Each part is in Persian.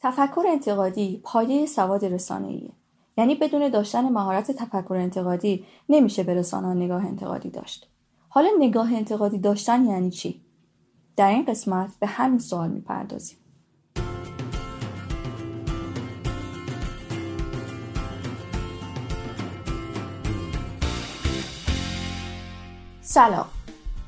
تفکر انتقادی پایه سواد رسانه‌ایه. یعنی بدون داشتن مهارت تفکر انتقادی نمیشه به رسانه نگاه انتقادی داشت. حالا نگاه انتقادی داشتن یعنی چی؟ در این قسمت به همین سوال می‌پردازیم. سلام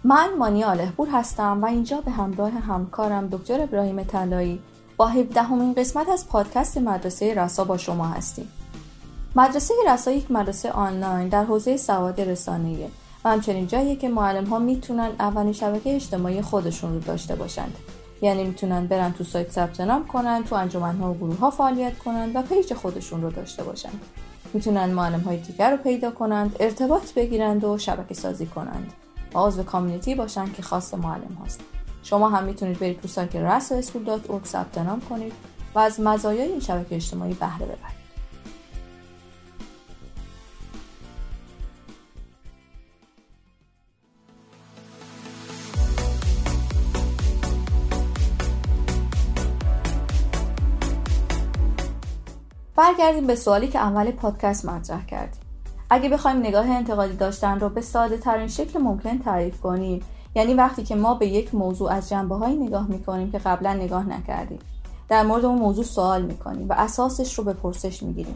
من مانی آلهپور هستم و اینجا به همراه همکارم دکتر ابراهیم طلایی با 17مین قسمت از پادکست مدرسه رسا با شما هستیم. مدرسه رسا یک مدرسه آنلاین در حوزه سواد رسانه‌ای و همچنین جاییه که معلم ها می‌تونن اولین شبکه اجتماعی خودشون رو داشته باشند. یعنی می‌تونن برن تو سایت ثبت نام کنن، تو انجمن ها و گروه ها فعالیت کنن و page خودشون رو داشته باشند. می‌تونن معلم های دیگر رو پیدا کنند، ارتباط بگیرند و شبکه سازی کنند. و عضو community باشن که خاص معلم هاست. شما هم می‌تونید برید تو سایت rasoschool.org ثبت نام کنید و از مزایای این شبکه اجتماعی بهره ببرید. برگردیم به سوالی که اول پادکست مطرح کردیم. اگه بخوایم نگاه انتقادی داشتن رو به ساده ترین شکل ممکن تعریف کنیم یعنی وقتی که ما به یک موضوع از جنبه های نگاه می‌کنیم که قبلا نگاه نکردیم در مورد اون موضوع سوال می‌کنیم و اساسش رو به پرسش می‌گیریم.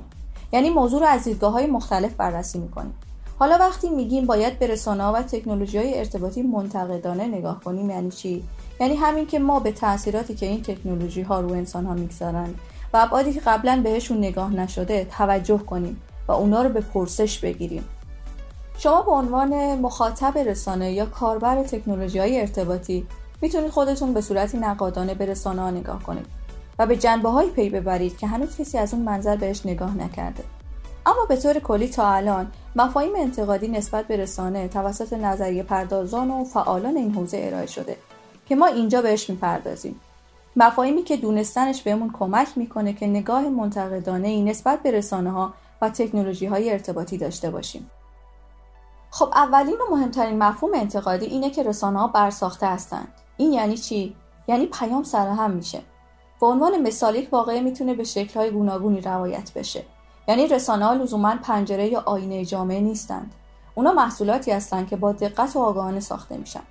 یعنی موضوع رو از دیدگاه های مختلف بررسی می‌کنیم. حالا وقتی میگیم باید به رسانه و تکنولوژی های ارتباطی منتقدانه نگاه کنیم یعنی چی؟ یعنی همین که ما به تاثیراتی که این تکنولوژی ها رو انسان ها می‌گذارن و ابعادی که قبلا بهشون نگاه نشده توجه کنیم و اونا رو به پرسش بگیریم. شما به عنوان مخاطب رسانه یا کاربر تکنولوژی های ارتباطی می‌تونید خودتون به صورتی نقادانه به رسانه ها نگاه کنید و به جنبه های پی ببرید که هنوز کسی از اون منظر بهش نگاه نکرده اما به طور کلی تا الان مفاهیم انتقادی نسبت به رسانه توسط نظریه پردازان و فعالان این حوزه ارائه شده که ما اینجا بهش می‌پردازیم مفاهیمی که دونستنش بهمون کمک می‌کنه که نگاه منتقدانه ای نسبت به رسانه ها و تکنولوژی های ارتباطی داشته باشیم. خب اولین و مهمترین مفهوم انتقادی اینه که رسانه ها برساخته هستند. این یعنی چی؟ یعنی پیام سرهم میشه. به عنوان مثال یک واقعه می‌تونه به های گوناگونی روایت بشه. یعنی رسانه ها لزوما پنجره یا آینه جامعه نیستند. اونا محصولاتی هستند که با دقت و آگاهانه ساخته میشن.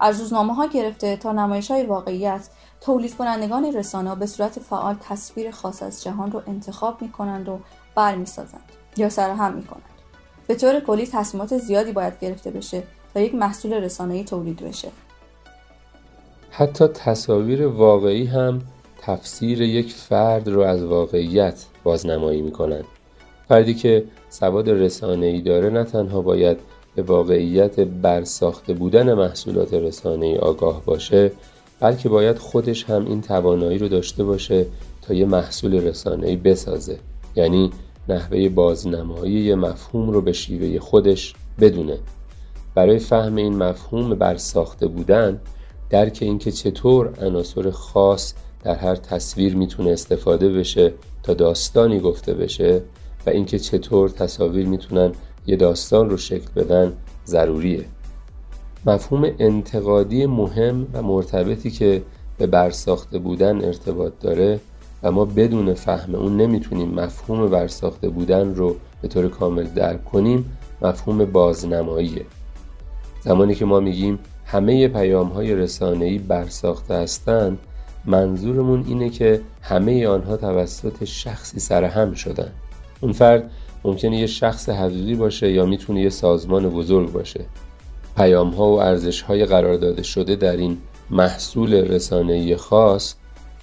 از روزنامه ها گرفته تا نمایش های واقعیت تولید کنندگان رسانه به صورت فعال تصویر خاص از جهان رو انتخاب می کنند و برمیسازند یا سرهم می کنند. به طور کلی تصمیمات زیادی باید گرفته بشه تا یک محصول رسانه‌ای تولید بشه. حتی تصاویر واقعی هم تفسیر یک فرد رو از واقعیت بازنمایی می کنند. فردی که سواد رسانه‌ای داره نه تنها باید به واقعیت برساخته بودن محصولات رسانه‌ای آگاه باشه بلکه باید خودش هم این توانایی رو داشته باشه تا یه محصول رسانه‌ای بسازه یعنی نحوه بازنمایی مفهوم رو به شیوه خودش بدونه. برای فهم این مفهوم برساخته بودن درک اینکه چطور عناصر خاص در هر تصویر می‌تونه استفاده بشه تا داستانی گفته بشه و اینکه چطور تصاویر می‌تونن یه داستان رو شکل بدن ضروریه. مفهوم انتقادی مهم و مرتبطی که به برساخته بودن ارتباط داره و ما بدون فهم اون نمی‌تونیم مفهوم برساخته بودن رو به طور کامل درک کنیم مفهوم بازنماییه. زمانی که ما میگیم همه پیام های رسانه‌ای برساخته هستند منظورمون اینه که همه آنها توسط شخصی سرهم شدن. اون فرد ممکنه یه شخص حقیقی باشه یا می‌تونه یه سازمان بزرگ باشه. پیام ها و ارزش های قرار داده شده در این محصول رسانه‌ای خاص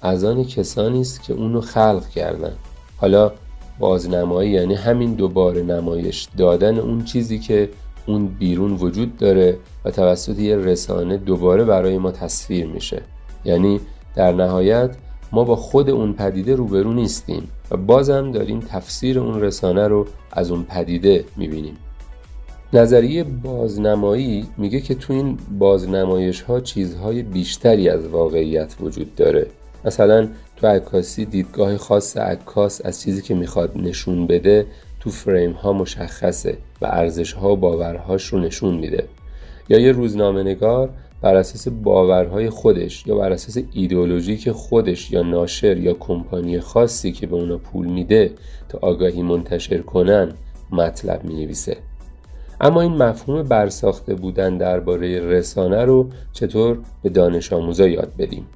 از آن کسانی است که اونو خلق کردن. حالا بازنمایی یعنی همین دوباره نمایش دادن اون چیزی که اون بیرون وجود داره و توسط یه رسانه دوباره برای ما تصویر میشه. یعنی در نهایت ما با خود اون پدیده روبرو نیستیم و بازم داریم تفسیر اون رسانه رو از اون پدیده می‌بینیم. نظریه بازنمایی میگه که تو این بازنمایش ها چیزهای بیشتری از واقعیت وجود داره. مثلا تو عکاسی دیدگاه خاص عکاس از چیزی که می‌خواد نشون بده تو فریم ها مشخصه و ارزش ها و باورهاش رو نشون میده. یا یه روزنامه نگار بر اساس باورهای خودش یا بر اساس ایدئولوژی که خودش یا ناشر یا کمپانی خاصی که به اونا پول میده تا آگاهی منتشر کنن مطلب می نویسه اما این مفهوم برساخته بودن درباره رسانه رو چطور به دانش آموزا یاد بدیم؟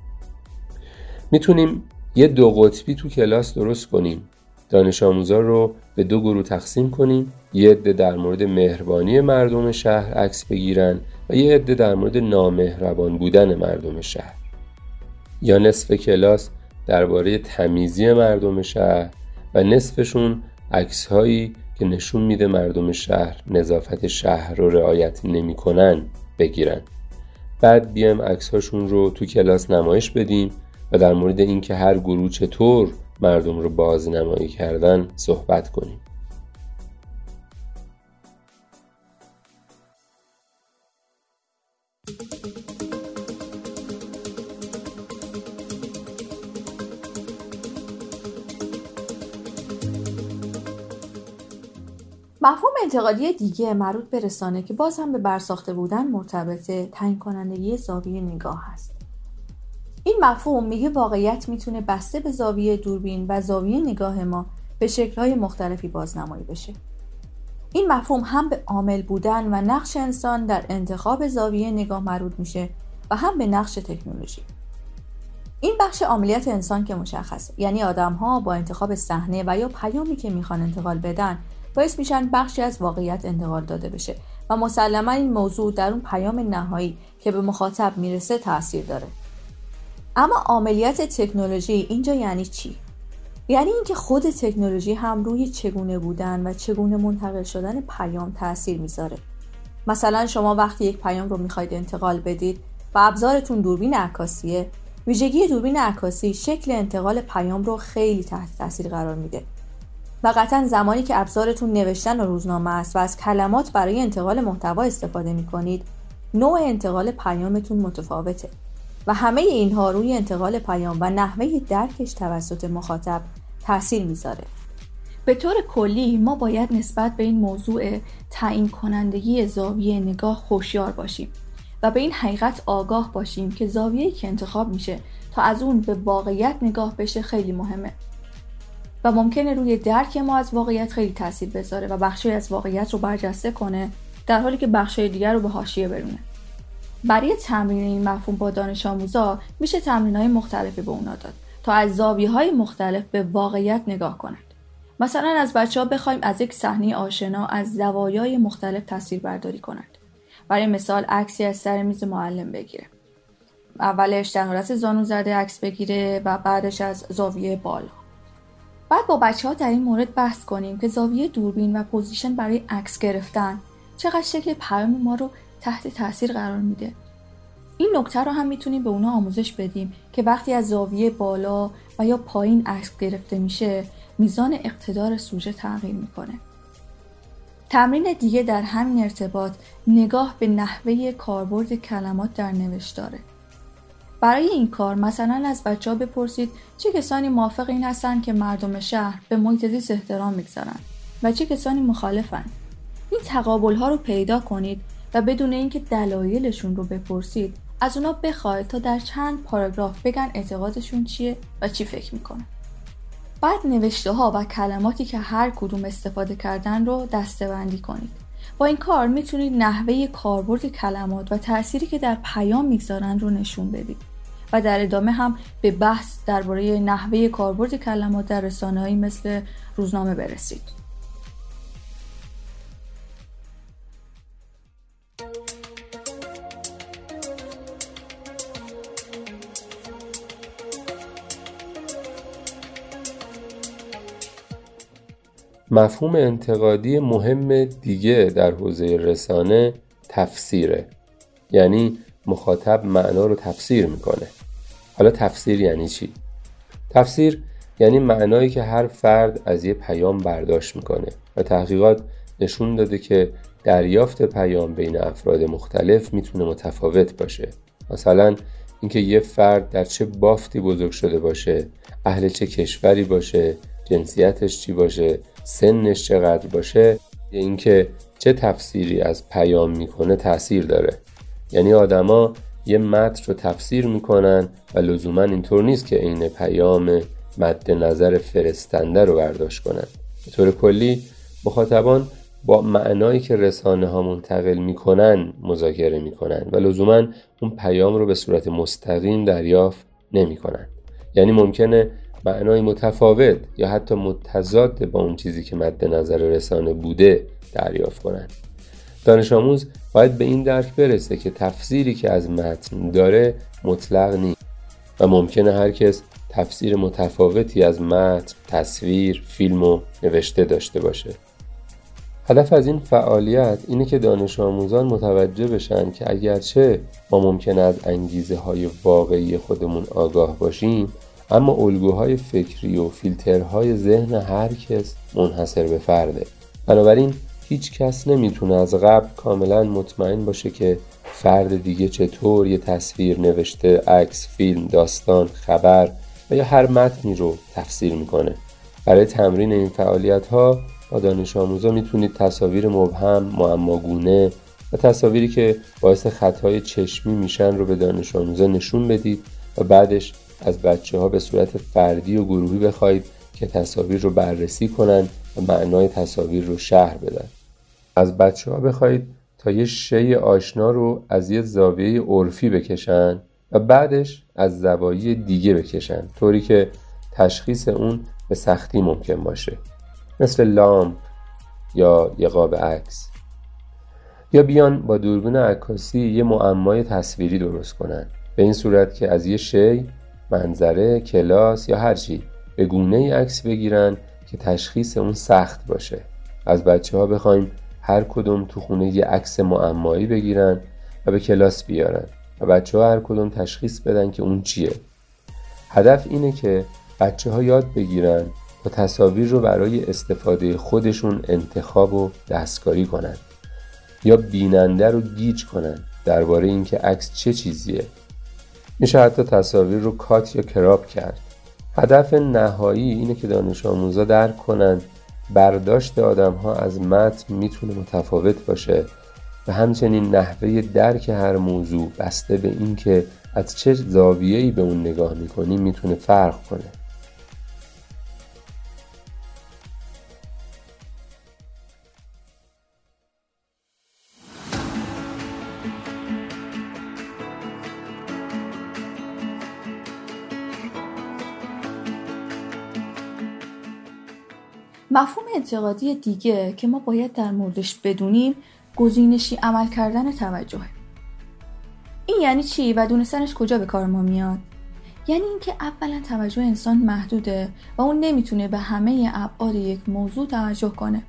می‌تونیم یه دو قطبی تو کلاس درست کنیم. دانش آموزا رو به دو گروه تقسیم کنیم. یه عده در مورد مهربانی مردم شهر عکس بگیرن و یه عده در مورد نامهربان بودن مردم شهر. یا نصف کلاس درباره تمیزی مردم شهر و نصفشون عکس هایی که نشون میده مردم شهر نظافت شهر رو رعایت نمی‌کنن بگیرن. بعد بیایم عکس هاشون رو تو کلاس نمایش بدیم. و در مورد اینکه هر گروه چطور مردم رو بازنمایی کردن صحبت کنیم. مفهوم انتقادی دیگه مربوط به رسانه که باز هم به برساخته بودن مرتبطه تعیین کنندگی زاویه نگاه هست. این مفهوم میگه واقعیت می‌تونه بسته به زاویه دوربین و زاویه نگاه ما به شکلهای مختلفی بازنمایی بشه. این مفهوم هم به عامل بودن و نقش انسان در انتخاب زاویه نگاه مربوط میشه و هم به نقش تکنولوژی. این بخش عملیات انسان که مشخصه یعنی آدم ها با انتخاب صحنه و یا پیامی که می‌خوان انتقال بدن باعث میشن بخشی از واقعیت انتقال داده بشه و مسلما این موضوع در اون پیام نهایی که به مخاطب می‌رسه تاثیر داره. اما عملیات تکنولوژی اینجا یعنی چی؟ یعنی اینکه خود تکنولوژی هم روی چگونه بودن و چگونه منتقل شدن پیام تاثیر می‌ذاره. مثلا شما وقتی یک پیام رو می‌خواید انتقال بدید و ابزارتون دوربین عکاسیه ویژگی دوربین عکاسی شکل انتقال پیام رو خیلی تحت تاثیر قرار میده. و قطعا زمانی که ابزارتون نوشتن و روزنامه است و از کلمات برای انتقال محتوا استفاده می کنید نوع انتقال پیامتون متفاوته. و همه اینها روی انتقال پیام و نحوه درکش توسط مخاطب تاثیر می‌ذاره. به طور کلی ما باید نسبت به این موضوع تعیین کنندگی زاویه نگاه خوشیار باشیم و به این حقیقت آگاه باشیم که زاویه‌ای که انتخاب میشه تا از اون به واقعیت نگاه بشه خیلی مهمه و ممکنه روی درک ما از واقعیت خیلی تاثیر بذاره و بخشی از واقعیت رو برجسته کنه در حالی که بخشای دیگر رو به حاشیه برونه. برای تمرین این مفهوم با دانش آموزا میشه تمرین های مختلفی به اونا داد تا از زاویه های مختلف به واقعیت نگاه کنند. مثلا از بچه ها بخوایم از یک صحنه آشنا از زوایای مختلف تصویر برداری کنند. برای مثال عکسی از سر میز معلم بگیره. اولش در حالت زانو زده عکس بگیره و بعدش از زاویه بالا. بعد با بچه ها در این مورد بحث کنیم که زاویه دوربین و position برای عکس گرفتن چقدر شکل پیام ما رو تحت تاثیر قرار میده. این نکته رو هم می‌تونیم به اونا آموزش بدیم که وقتی از زاویه بالا و یا پایین عکس گرفته میشه میزان اقتدار سوژه تغییر می‌کنه. تمرین دیگه در همین ارتباط نگاه به نحوه کاربرد کلمات در نوشتاره برای این کار مثلا از بچه ها بپرسید چه کسانی موافق این هستن که مردم شهر به محیط زیست احترام می‌گذارن و چه کسانی مخالفن. این تقابل ها رو پیدا کنید و بدون اینکه دلایلشون رو بپرسید از اونا بخواید تا در چند پاراگراف بگن اعتقادشون چیه و چی فکر می‌کنن بعد نوشته ها و کلماتی که هر کدوم استفاده کردن رو دسته کنید. با این کار می‌تونید نحوه کاربرد کلمات و تأثیری که در پیام می‌گذارن رو نشون بدید و در ادامه هم به بحث درباره نحوه کاربرد کلمات در رسانه‌ای مثل روزنامه برسید. مفهوم انتقادی مهم دیگه در حوزه رسانه تفسیره. یعنی مخاطب معنا رو تفسیر می‌کنه. حالا تفسیر یعنی چی؟ تفسیر یعنی معنایی که هر فرد از یه پیام برداشت می‌کنه و تحقیقات نشون داده که دریافت پیام بین افراد مختلف می‌تونه متفاوت باشه. مثلا اینکه یه فرد در چه بافتی بزرگ شده باشه اهل چه کشوری باشه جنسیتش چی باشه سنش چقدر باشه اینکه چه تفسیری از پیام می‌کنه تاثیر داره. یعنی آدما یه متن رو تفسیر می‌کنن و لزوما اینطور نیست که عین پیام مد نظر فرستنده رو برداشت کنن. به طور کلی مخاطبان با معنایی که رسانه ها منتقل می‌کنن مذاکره می‌کنن و لزوما اون پیام رو به صورت مستقیم دریافت نمی‌کنن. یعنی ممکنه معنای متفاوت یا حتی متضاد با اون چیزی که مد نظر رسانه بوده دریافت کنند. دانش آموز باید به این درک برسه که تفسیری که از متن داره مطلق نیست و ممکنه هر کس تفسیر متفاوتی از متن، تصویر، فیلم و نوشته داشته باشه. هدف از این فعالیت اینه که دانش آموزان متوجه بشن که اگرچه ما ممکن از انگیزه های واقعی خودمون آگاه باشیم اما الگوهای فکری و فیلترهای ذهن هر کس منحصر به فرده. بنابراین هیچ کس نمی‌تونه از قبل کاملا مطمئن باشه که فرد دیگه چطور یه تصویر نوشته عکس فیلم داستان خبر و یا هر متنی رو تفسیر می‌کنه. برای تمرین این فعالیت ها با دانش آموزا می‌تونید تصاویر مبهم معماگونه و تصاویری که باعث خطای چشمی میشن رو به دانش آموزا نشون بدید و بعدش از بچه ها به صورت فردی و گروهی بخواید که تصاویر رو بررسی کنند و معنای تصاویر رو شهر بدن. از بچه ها بخواید تا یه شی آشنا رو از یه زاویه عرفی بکشن و بعدش از زوایی دیگه بکشن طوری که تشخیص اون به سختی ممکن باشه. مثل لامپ یا یه قاب عکس. یا بیان با دوربین عکاسی یه معمای تصویری درست کنن. به این صورت که از یه شی منظره کلاس یا هرچی به گونه عکس بگیرن که تشخیص اون سخت باشه. از بچه ها بخوایم هر کدوم تو خونه یه عکس معمایی بگیرن و به کلاس بیارن و بچه ها هر کدوم تشخیص بدن که اون چیه. هدف اینه که بچه ها یاد بگیرن تا تصاویر رو برای استفاده خودشون انتخاب و دستکاری کنن یا بیننده رو گیج کنن درباره اینکه عکس چه چیزیه. میشه حتی تصاویر رو کات یا کراب کرد. هدف نهایی اینه که دانش آموزا درک کنند برداشت آدم ها از متن می‌تونه متفاوت باشه و همچنین نحوه درک هر موضوع بسته به اینکه از چه زاویه‌ای به اون نگاه می‌کنیم می‌تونه فرق کنه. مفهوم انتقادی دیگه که ما باید در موردش بدونیم گزینشی عمل کردن توجه این یعنی چی و دونستنش کجا به کار ما میاد؟ یعنی اینکه اولا توجه انسان محدوده و اون نمی‌تونه به همه ابعاد یک موضوع توجه کنه.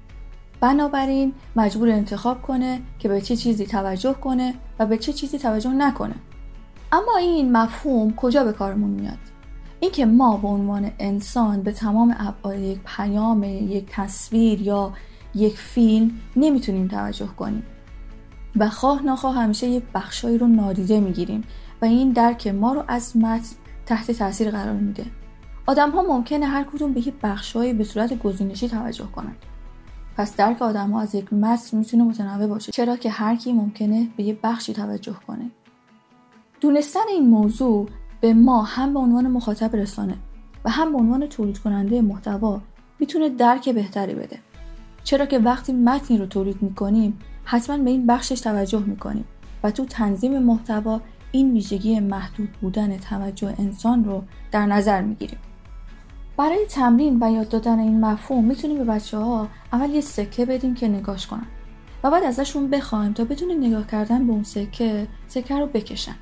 بنابراین مجبور انتخاب کنه که به چه چیزی توجه کنه و به چه چیزی توجه نکنه. اما این مفهوم کجا به کارمون میاد؟ اینکه ما به عنوان انسان به تمام ابعاد یک پیام یک تصویر یا یک فیلم نمی‌تونیم توجه کنیم. و خواه ناخواه همیشه یک بخشایی رو نادیده می‌گیریم و این درک ما رو از متن تحت تاثیر قرار میده. آدم ها ممکنه هر کدوم به یک بخشهایی به صورت گزینشی توجه کنند. پس درک آدم ها از یک متن می‌تونه متنوع باشه. چرا که هر کی ممکنه به یک بخشی توجه کنه. دونستن این موضوع به ما هم به عنوان مخاطب رسانه و هم به عنوان تولید کننده محتوا می‌تونه درک بهتری بده. چرا که وقتی متنی رو تولید می‌کنیم حتما به این بخشش توجه می‌کنیم و تو تنظیم محتوا این ویژگی محدود بودن توجه انسان رو در نظر می‌گیریم. برای تمرین و یاد دادن این مفهوم می‌تونیم به بچه ها اول یه سکه بدیم که نگاش کنن و بعد ازشون بخوایم تا بدون نگاه کردن به اون سکه سکه رو بکشند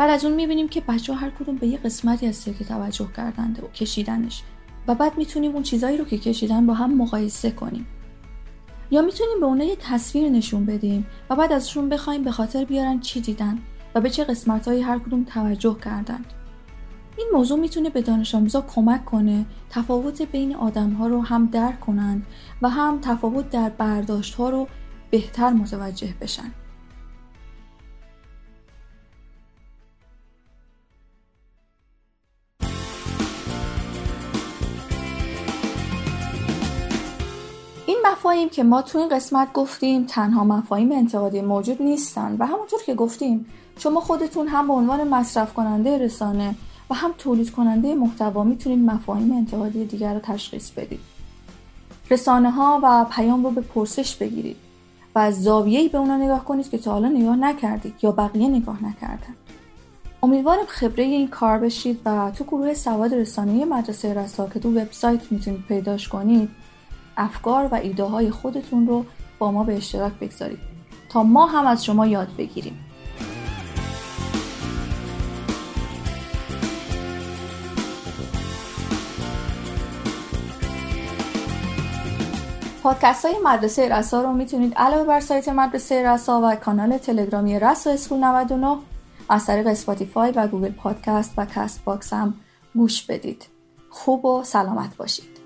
بعد از اون می‌بینیم که بچه هر کدوم به یه قسمتی از سکه توجه کردند و کشیدنش و بعد می‌تونیم اون چیزایی رو که کشیدن با هم مقایسه کنیم. یا می‌تونیم به اونها یه تصویر نشون بدیم و بعد ازشون بخوایم به خاطر بیارن چی دیدن و به چه قسمتهایی هر کدوم توجه کردند این موضوع می‌تونه به دانش آموزا کمک کنه تفاوت بین آدم ها رو هم درک کنند و هم تفاوت در برداشت ها رو بهتر متوجه بشن. مفاهیم که ما تو این قسمت گفتیم تنها مفاهیم انتقادی موجود نیستن و همونطور که گفتیم شما خودتون هم به عنوان مصرف کننده رسانه و هم تولید کننده محتوا می‌تونید مفاهیم انتقادی دیگر رو تشخیص بدید. رسانه ها و پیام رو به پرسش بگیرید و از زاویه‌ای به اونا نگاه کنید که تا حالا نگاه نکردید یا بقیه نگاه نکردن. امیدوارم خبره این کار بشید و تو گروه سواد رسانه مدرسه رسا که تو وبسایت می‌تونید پیداش کنید افکار و ایده های خودتون رو با ما به اشتراک بگذارید. تا ما هم از شما یاد بگیریم. پادکست های مدرسه رسا رو می‌تونید علاوه بر سایت مدرسه رسا و کانال تلگرامی رسا school 99 از طریق اسپاتیفای و Google Podcast و Castbox هم گوش بدید. خوب و سلامت باشید.